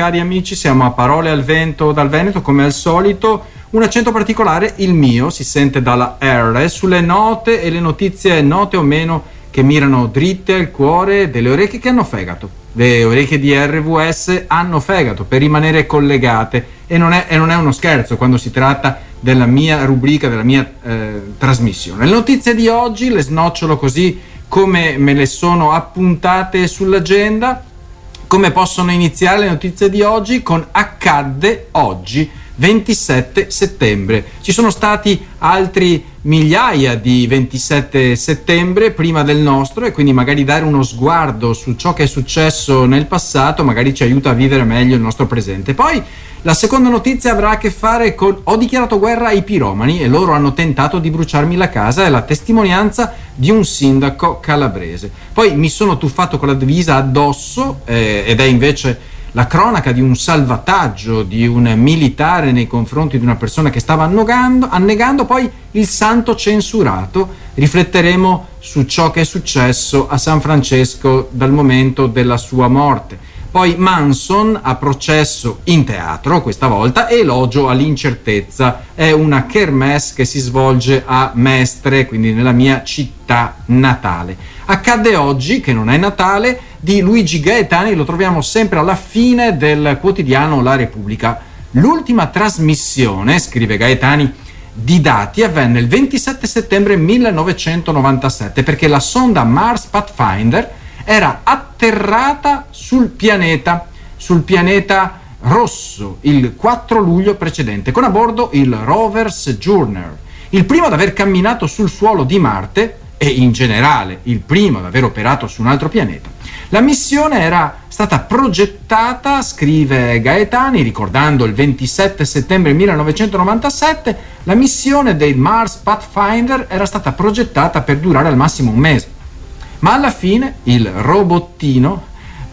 cari amici, siamo a parole al vento dal Veneto come al solito. Un accento particolare, il mio, si sente dalla R sulle note e le notizie note o meno che mirano dritte al cuore delle orecchie che hanno fegato. Le orecchie di RVS hanno fegato per rimanere collegate e non è, e non è uno scherzo quando si tratta della mia rubrica, della mia eh, trasmissione. Le notizie di oggi le snocciolo così come me le sono appuntate sull'agenda. Come possono iniziare le notizie di oggi? Con accadde oggi 27 settembre. Ci sono stati altri migliaia di 27 settembre prima del nostro e quindi magari dare uno sguardo su ciò che è successo nel passato magari ci aiuta a vivere meglio il nostro presente. Poi la seconda notizia avrà a che fare con ho dichiarato guerra ai piromani e loro hanno tentato di bruciarmi la casa, è la testimonianza di un sindaco calabrese. Poi mi sono tuffato con la divisa addosso eh, ed è invece la cronaca di un salvataggio di un militare nei confronti di una persona che stava annegando, annegando poi il santo censurato. Rifletteremo su ciò che è successo a San Francesco dal momento della sua morte. Poi Manson a processo in teatro, questa volta, elogio all'incertezza. È una kermesse che si svolge a Mestre, quindi nella mia città natale. Accadde oggi, che non è Natale, di Luigi Gaetani, lo troviamo sempre alla fine del quotidiano La Repubblica. L'ultima trasmissione, scrive Gaetani, di dati avvenne il 27 settembre 1997 perché la sonda Mars Pathfinder era atterrata sul pianeta, sul pianeta rosso, il 4 luglio precedente, con a bordo il rover Sojourner, il primo ad aver camminato sul suolo di Marte e in generale il primo ad aver operato su un altro pianeta. La missione era stata progettata, scrive Gaetani, ricordando il 27 settembre 1997, la missione dei Mars Pathfinder era stata progettata per durare al massimo un mese. Ma alla fine il robottino,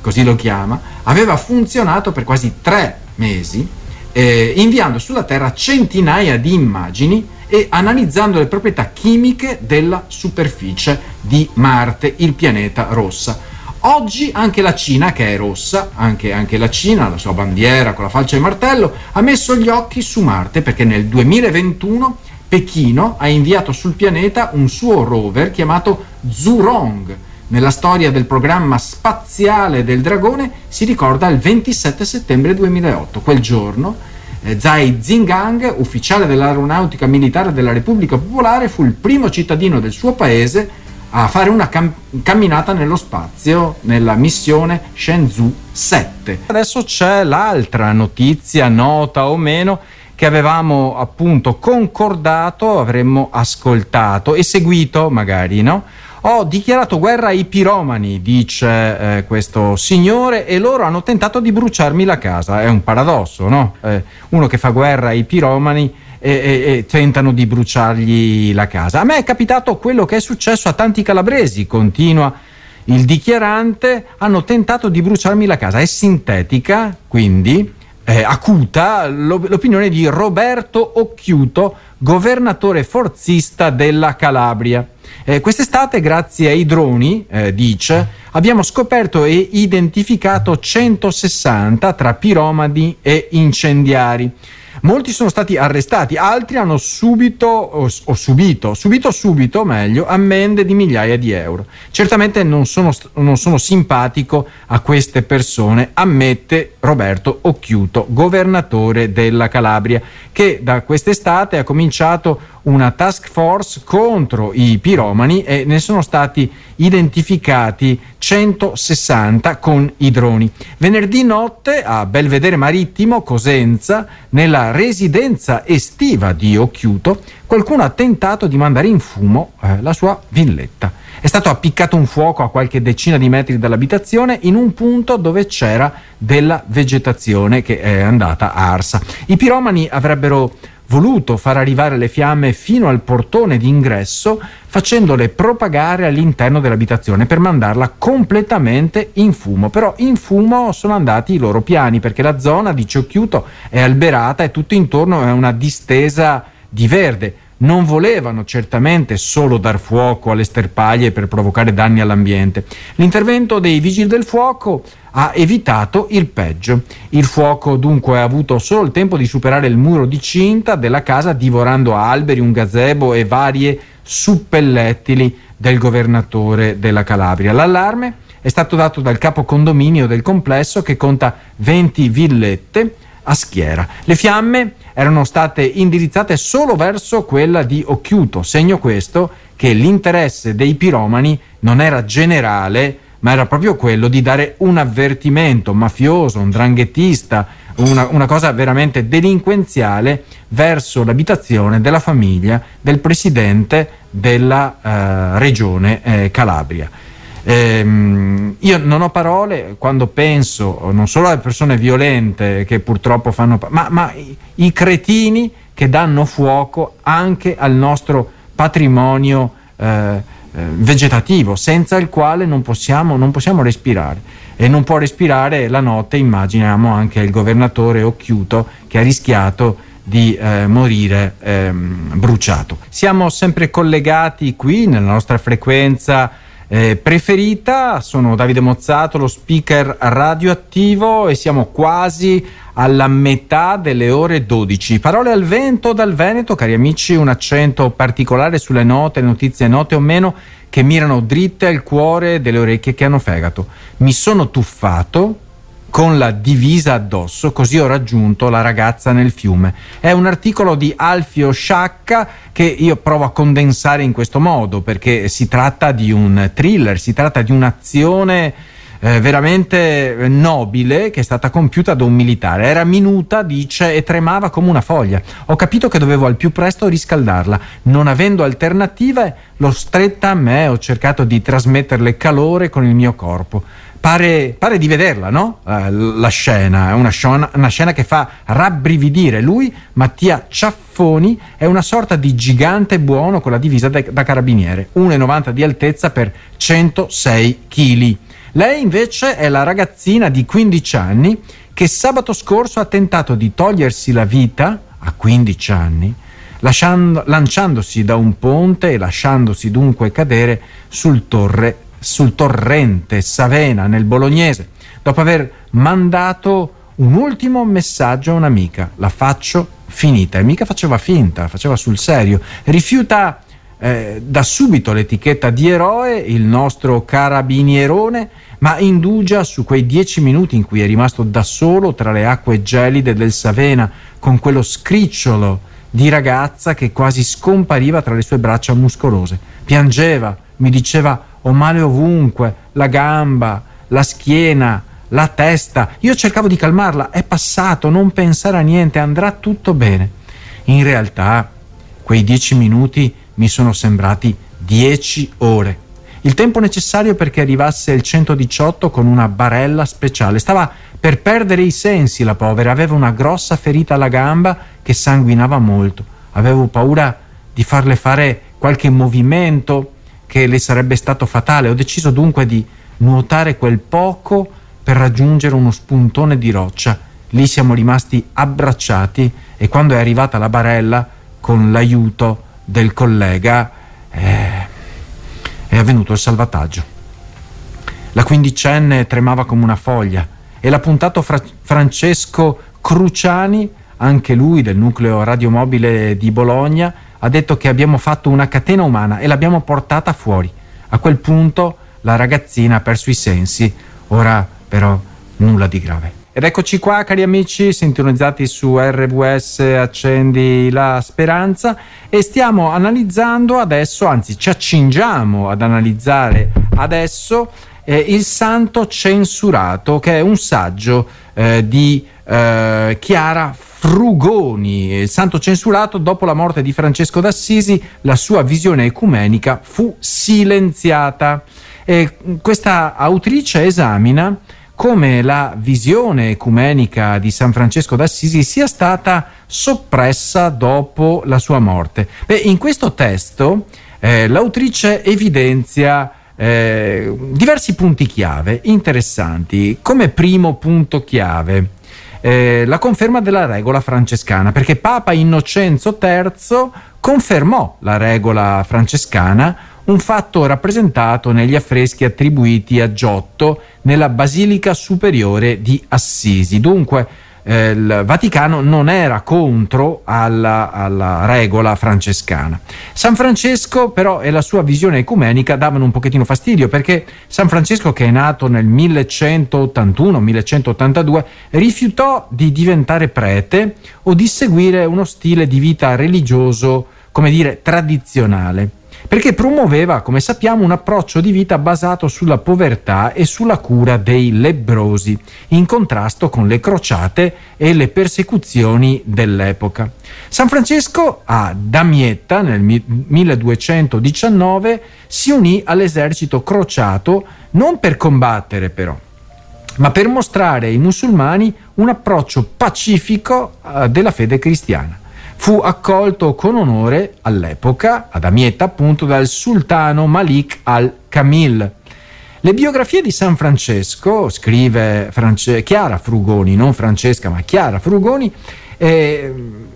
così lo chiama, aveva funzionato per quasi tre mesi, eh, inviando sulla Terra centinaia di immagini e analizzando le proprietà chimiche della superficie di Marte, il pianeta rossa. Oggi anche la Cina, che è rossa, anche, anche, la Cina, la sua bandiera con la falce e martello, ha messo gli occhi su Marte perché nel 2021 Pechino ha inviato sul pianeta un suo rover chiamato Zhurong. Nella storia del programma spaziale del dragone si ricorda il 27 settembre 2008. Quel giorno eh, Zhai Zingang, ufficiale dell'aeronautica militare della Repubblica Popolare, fu il primo cittadino del suo paese a fare una cam- camminata nello spazio nella missione Shenzhou 7. Adesso c'è l'altra notizia, nota o meno, che avevamo appunto concordato, avremmo ascoltato e seguito magari, no? Ho dichiarato guerra ai piromani, dice eh, questo signore, e loro hanno tentato di bruciarmi la casa. È un paradosso, no? Eh, uno che fa guerra ai piromani e, e, e, tentano di bruciargli la casa. A me è capitato quello che è successo a tanti calabresi, continua il dichiarante, hanno tentato di bruciarmi la casa. È sintetica, quindi eh, acuta l'opinione di Roberto Occhiuto, governatore forzista della Calabria. Eh, quest'estate, grazie ai droni, eh, dice, abbiamo scoperto e identificato 160 tra piromani e incendiari. Molti sono stati arrestati, altri hanno subito o, o subito, subito subito meglio, ammende di migliaia di euro. Certamente non sono, non sono simpatico a queste persone, ammette Roberto Occhiuto, governatore della Calabria, che da quest'estate ha cominciato una task force contro i piromani e ne sono stati identificati 160 con i droni. Venerdì notte a Belvedere Marittimo, Cosenza, nella residenza estiva di Occhiuto, qualcuno ha tentato di mandare in fumo eh, la sua villetta. È stato appiccato un fuoco a qualche decina di metri dall'abitazione in un punto dove c'era della vegetazione che è andata arsa. I piromani avrebbero voluto far arrivare le fiamme fino al portone d'ingresso facendole propagare all'interno dell'abitazione per mandarla completamente in fumo. Però in fumo sono andati i loro piani perché la zona di Ciocchiuto è alberata e tutto intorno è una distesa di verde non volevano certamente solo dar fuoco alle sterpaglie per provocare danni all'ambiente. L'intervento dei vigili del fuoco ha evitato il peggio. Il fuoco dunque ha avuto solo il tempo di superare il muro di cinta della casa divorando alberi, un gazebo e varie suppellettili del governatore della Calabria. L'allarme è stato dato dal capo condominio del complesso che conta 20 villette a schiera. Le fiamme erano state indirizzate solo verso quella di Occhiuto, segno questo che l'interesse dei piromani non era generale, ma era proprio quello di dare un avvertimento mafioso, un dranghettista, una, una cosa veramente delinquenziale verso l'abitazione della famiglia del presidente della eh, regione eh, Calabria. Ehm, io non ho parole quando penso non solo alle persone violente che purtroppo fanno, ma, ma i, i, cretini che danno fuoco anche al nostro patrimonio eh, eh, vegetativo, senza il quale non possiamo, non possiamo respirare. E non può respirare la notte, immaginiamo anche il governatore Occhiuto che ha rischiato di eh, morire ehm, bruciato. Siamo sempre collegati qui nella nostra frequenza eh, preferita. Sono Davide Mozzato, lo speaker radioattivo e siamo quasi alla metà delle ore 12. Parole al vento dal Veneto, cari amici, un accento particolare sulle note, notizie note o meno che mirano dritte al cuore delle orecchie che hanno fegato. Mi sono tuffato con la divisa addosso, così ho raggiunto la ragazza nel fiume. È un articolo di Alfio Sciacca che io provo a condensare in questo modo, perché si tratta di un thriller, si tratta di un'azione eh, veramente nobile che è stata compiuta da un militare. Era minuta, dice, e tremava come una foglia. Ho capito che dovevo al più presto riscaldarla. Non avendo alternative, l'ho stretta a me, ho cercato di trasmetterle calore con il mio corpo. Pare, pare, di vederla, no? Eh, la scena, è una una scena, che fa rabbrividire. Lui, Mattia Ciaffoni, è una sorta di gigante buono con la divisa da, da carabiniere, 1,90 di altezza per 106 kg. Lei invece è la ragazzina di 15 anni che sabato scorso ha tentato di togliersi la vita a 15 anni, lasciando, lanciandosi da un ponte e lasciandosi dunque cadere sul torre sul torrente Savena nel bolognese, dopo aver mandato un ultimo messaggio a un'amica. La faccio finita. E mica faceva finta, faceva sul serio. Rifiuta eh, da subito l'etichetta di eroe, il nostro carabinierone, ma indugia su quei dieci minuti in cui è rimasto da solo tra le acque gelide del Savena, con quello scricciolo di ragazza che quasi scompariva tra le sue braccia muscolose. Piangeva, mi diceva ho male ovunque, la gamba, la schiena, la testa. Io cercavo di calmarla, è passato, non pensare a niente, andrà tutto bene. In realtà quei dieci minuti mi sono sembrati dieci ore. Il tempo necessario perché arrivasse il 118 con una barella speciale. Stava per perdere i sensi la povera, aveva una grossa ferita alla gamba che sanguinava molto. Avevo paura di farle fare qualche movimento che le sarebbe stato fatale. Ho deciso dunque di nuotare quel poco per raggiungere uno spuntone di roccia. Lì siamo rimasti abbracciati e quando è arrivata la barella, con l'aiuto del collega, eh, è avvenuto il salvataggio. La quindicenne tremava come una foglia e l'ha puntato Fra- Francesco Cruciani, anche lui del nucleo radiomobile di Bologna, ha detto che abbiamo fatto una catena umana e l'abbiamo portata fuori. A quel punto la ragazzina ha perso i sensi, ora però nulla di grave. Ed eccoci qua, cari amici, sintonizzati su RWS Accendi la Speranza e stiamo analizzando adesso, anzi ci accingiamo ad analizzare adesso eh, Il Santo Censurato, che è un saggio eh, di eh, Chiara Frugoni, il santo censurato, dopo la morte di Francesco d'Assisi, la sua visione ecumenica fu silenziata. E questa autrice esamina come la visione ecumenica di San Francesco d'Assisi sia stata soppressa dopo la sua morte. Beh, in questo testo eh, l'autrice evidenzia eh, diversi punti chiave interessanti. Come primo punto chiave, eh, la conferma della regola francescana, perché Papa Innocenzo III confermò la regola francescana, un fatto rappresentato negli affreschi attribuiti a Giotto nella Basilica Superiore di Assisi. Dunque, eh, il Vaticano non era contro alla, alla, regola francescana. San Francesco però e la sua visione ecumenica davano un pochettino fastidio perché San Francesco che è nato nel 1181-1182 rifiutò di diventare prete o di seguire uno stile di vita religioso, come dire, tradizionale perché promuoveva, come sappiamo, un approccio di vita basato sulla povertà e sulla cura dei lebbrosi, in contrasto con le crociate e le persecuzioni dell'epoca. San Francesco a Damietta nel 1219 si unì all'esercito crociato non per combattere però, ma per mostrare ai musulmani un approccio pacifico uh, della fede cristiana fu accolto con onore all'epoca, ad Amietta appunto, dal sultano Malik al-Kamil. Le biografie di San Francesco, scrive France- Chiara Frugoni, non Francesca ma Chiara Frugoni, eh,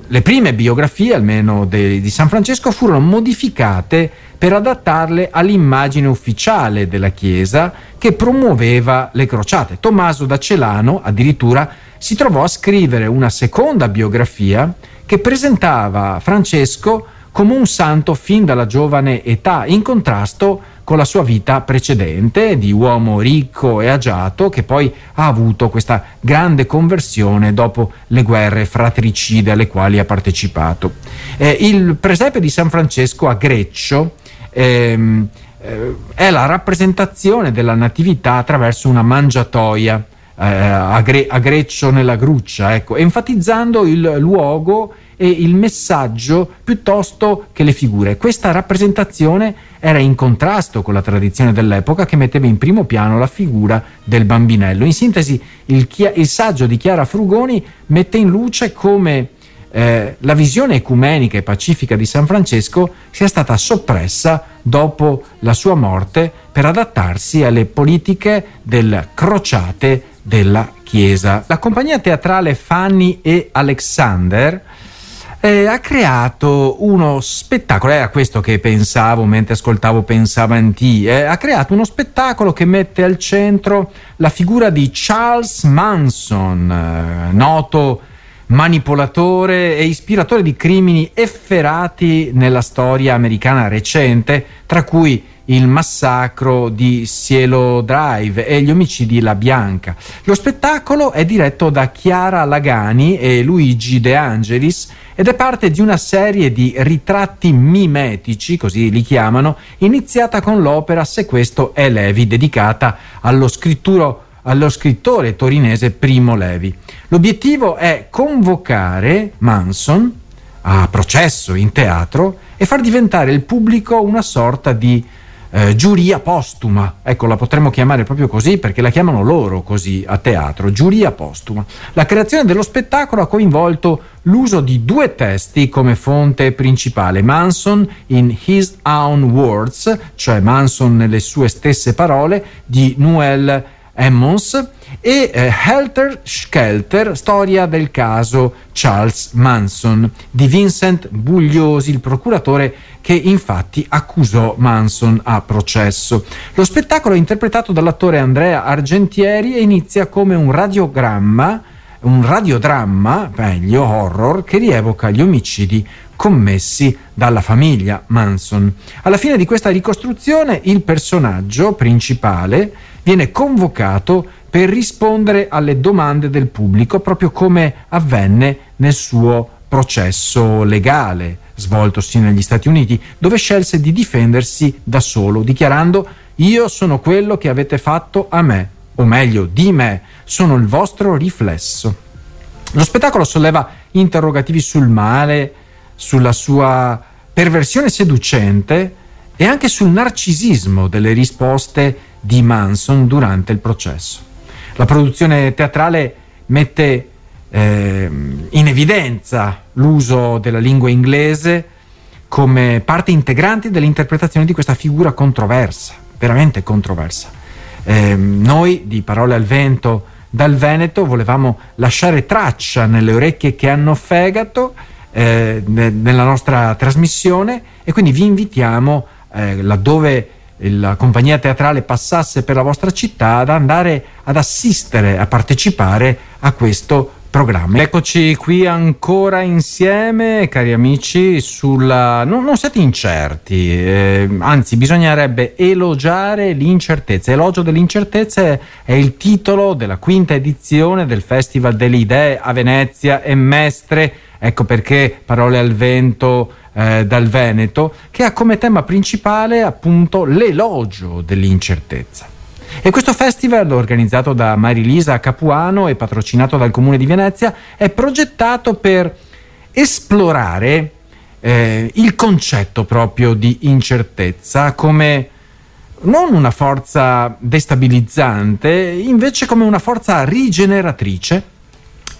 le prime biografie almeno de- di San Francesco furono modificate per adattarle all'immagine ufficiale della Chiesa che promuoveva le crociate. Tommaso da Celano addirittura si trovò a scrivere una seconda biografia che presentava Francesco come un santo fin dalla giovane età, in contrasto con la sua vita precedente di uomo ricco e agiato che poi ha avuto questa grande conversione dopo le guerre fratricide alle quali ha partecipato. Eh, il presepe di San Francesco a Greccio ehm, eh, è la rappresentazione della natività attraverso una mangiatoia eh, a, Gre- a, Greccio nella Gruccia, ecco, enfatizzando il luogo e il messaggio piuttosto che le figure. Questa rappresentazione era in contrasto con la tradizione dell'epoca che metteva in primo piano la figura del bambinello. In sintesi, il, chia- il saggio di Chiara Frugoni mette in luce come eh, la visione ecumenica e pacifica di San Francesco sia stata soppressa dopo la sua morte per adattarsi alle politiche del crociate della Chiesa. La compagnia teatrale Fanny e Alexander eh, ha creato uno spettacolo, era questo che pensavo mentre ascoltavo Pensavanti, eh, ha creato uno spettacolo che mette al centro la figura di Charles Manson, eh, noto manipolatore e ispiratore di crimini efferati nella storia americana recente, tra cui il massacro di Cielo Drive e gli omicidi La Bianca. Lo spettacolo è diretto da Chiara Lagani e Luigi De Angelis ed è parte di una serie di ritratti mimetici, così li chiamano, iniziata con l'opera Se questo è Levi, dedicata allo, allo scrittore torinese Primo Levi. L'obiettivo è convocare Manson a processo in teatro e far diventare il pubblico una sorta di eh, giuria postuma, ecco la potremmo chiamare proprio così perché la chiamano loro così a teatro, giuria postuma. La creazione dello spettacolo ha coinvolto l'uso di due testi come fonte principale, Manson in His Own Words, cioè Manson nelle sue stesse parole, di Noel Emmons, e eh, Helter Skelter, storia del caso Charles Manson, di Vincent Bugliosi, il procuratore che infatti accusò Manson a processo. Lo spettacolo è interpretato dall'attore Andrea Argentieri e inizia come un radiogramma, un radiodramma, meglio horror, che rievoca gli omicidi commessi dalla famiglia Manson. Alla fine di questa ricostruzione il personaggio principale viene convocato per rispondere alle domande del pubblico, proprio come avvenne nel suo processo legale svoltosi negli Stati Uniti, dove scelse di difendersi da solo, dichiarando io sono quello che avete fatto a me, o meglio di me, sono il vostro riflesso. Lo spettacolo solleva interrogativi sul male, sulla sua perversione seducente e anche sul narcisismo delle risposte di Manson durante il processo. La produzione teatrale mette eh, in evidenza l'uso della lingua inglese come parte integrante dell'interpretazione di questa figura controversa, veramente controversa. Eh, noi di Parole al Vento dal Veneto volevamo lasciare traccia nelle orecchie che hanno fegato eh, nella nostra trasmissione e quindi vi invitiamo eh, laddove la compagnia teatrale passasse per la vostra città ad andare ad assistere, a partecipare a questo programma. Eccoci qui ancora insieme, cari amici, sulla... non, non siete incerti, eh, anzi bisognerebbe elogiare l'incertezza. Elogio dell'incertezza è il titolo della quinta edizione del Festival delle Idee a Venezia e Mestre Ecco perché Parole al vento eh, dal Veneto, che ha come tema principale appunto l'elogio dell'incertezza. E questo festival, organizzato da Marilisa Capuano e patrocinato dal Comune di Venezia, è progettato per esplorare eh, il concetto proprio di incertezza come non una forza destabilizzante, invece come una forza rigeneratrice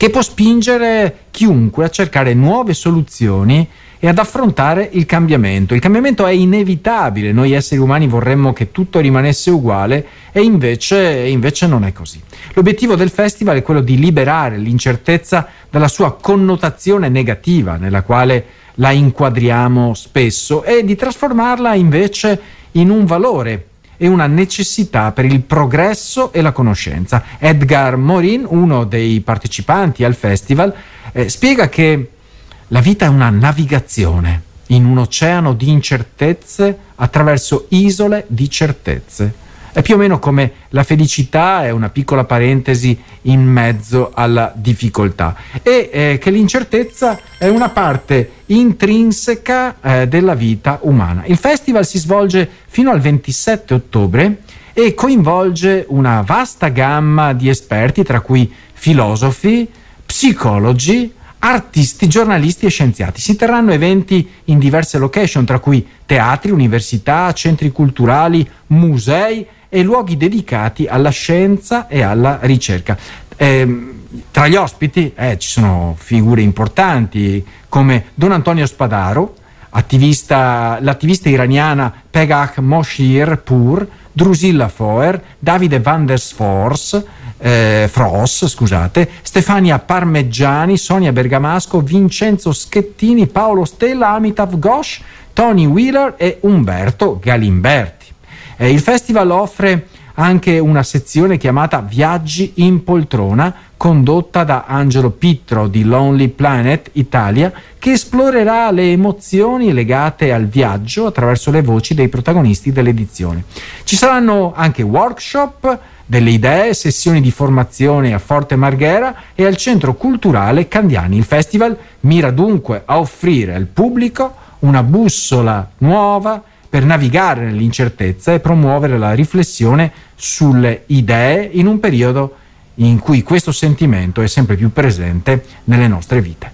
che può spingere chiunque a cercare nuove soluzioni e ad affrontare il cambiamento. Il cambiamento è inevitabile, noi esseri umani vorremmo che tutto rimanesse uguale e invece, invece, non è così. L'obiettivo del festival è quello di liberare l'incertezza dalla sua connotazione negativa nella quale la inquadriamo spesso e di trasformarla invece in un valore e una necessità per il progresso e la conoscenza. Edgar Morin, uno dei partecipanti al festival, eh, spiega che la vita è una navigazione in un oceano di incertezze attraverso isole di certezze. È più o meno come la felicità è una piccola parentesi in mezzo alla difficoltà e eh, che l'incertezza è una parte intrinseca eh, della vita umana. Il festival si svolge fino al 27 ottobre e coinvolge una vasta gamma di esperti, tra cui filosofi, psicologi, artisti, giornalisti e scienziati. Si terranno eventi in diverse location, tra cui teatri, università, centri culturali, musei e luoghi dedicati alla scienza e alla ricerca. Eh, tra gli ospiti eh, ci sono figure importanti come Don Antonio Spadaro, attivista, l'attivista iraniana Pegah Moshir Pur, Drusilla Foer, Davide van der Sfors, eh, Fross, scusate, Stefania Parmeggiani, Sonia Bergamasco, Vincenzo Schettini, Paolo Stella, Amitav Ghosh, Tony Wheeler e Umberto Galimberti. Eh, il festival offre anche una sezione chiamata Viaggi in poltrona, condotta da Angelo Pittro di Lonely Planet Italia, che esplorerà le emozioni legate al viaggio attraverso le voci dei protagonisti dell'edizione. Ci saranno anche workshop, delle idee, sessioni di formazione a Forte Marghera e al Centro Culturale Candiani. Il festival mira dunque a offrire al pubblico una bussola nuova per navigare nell'incertezza e promuovere la riflessione sulle idee in un periodo in cui questo sentimento è sempre più presente nelle nostre vite.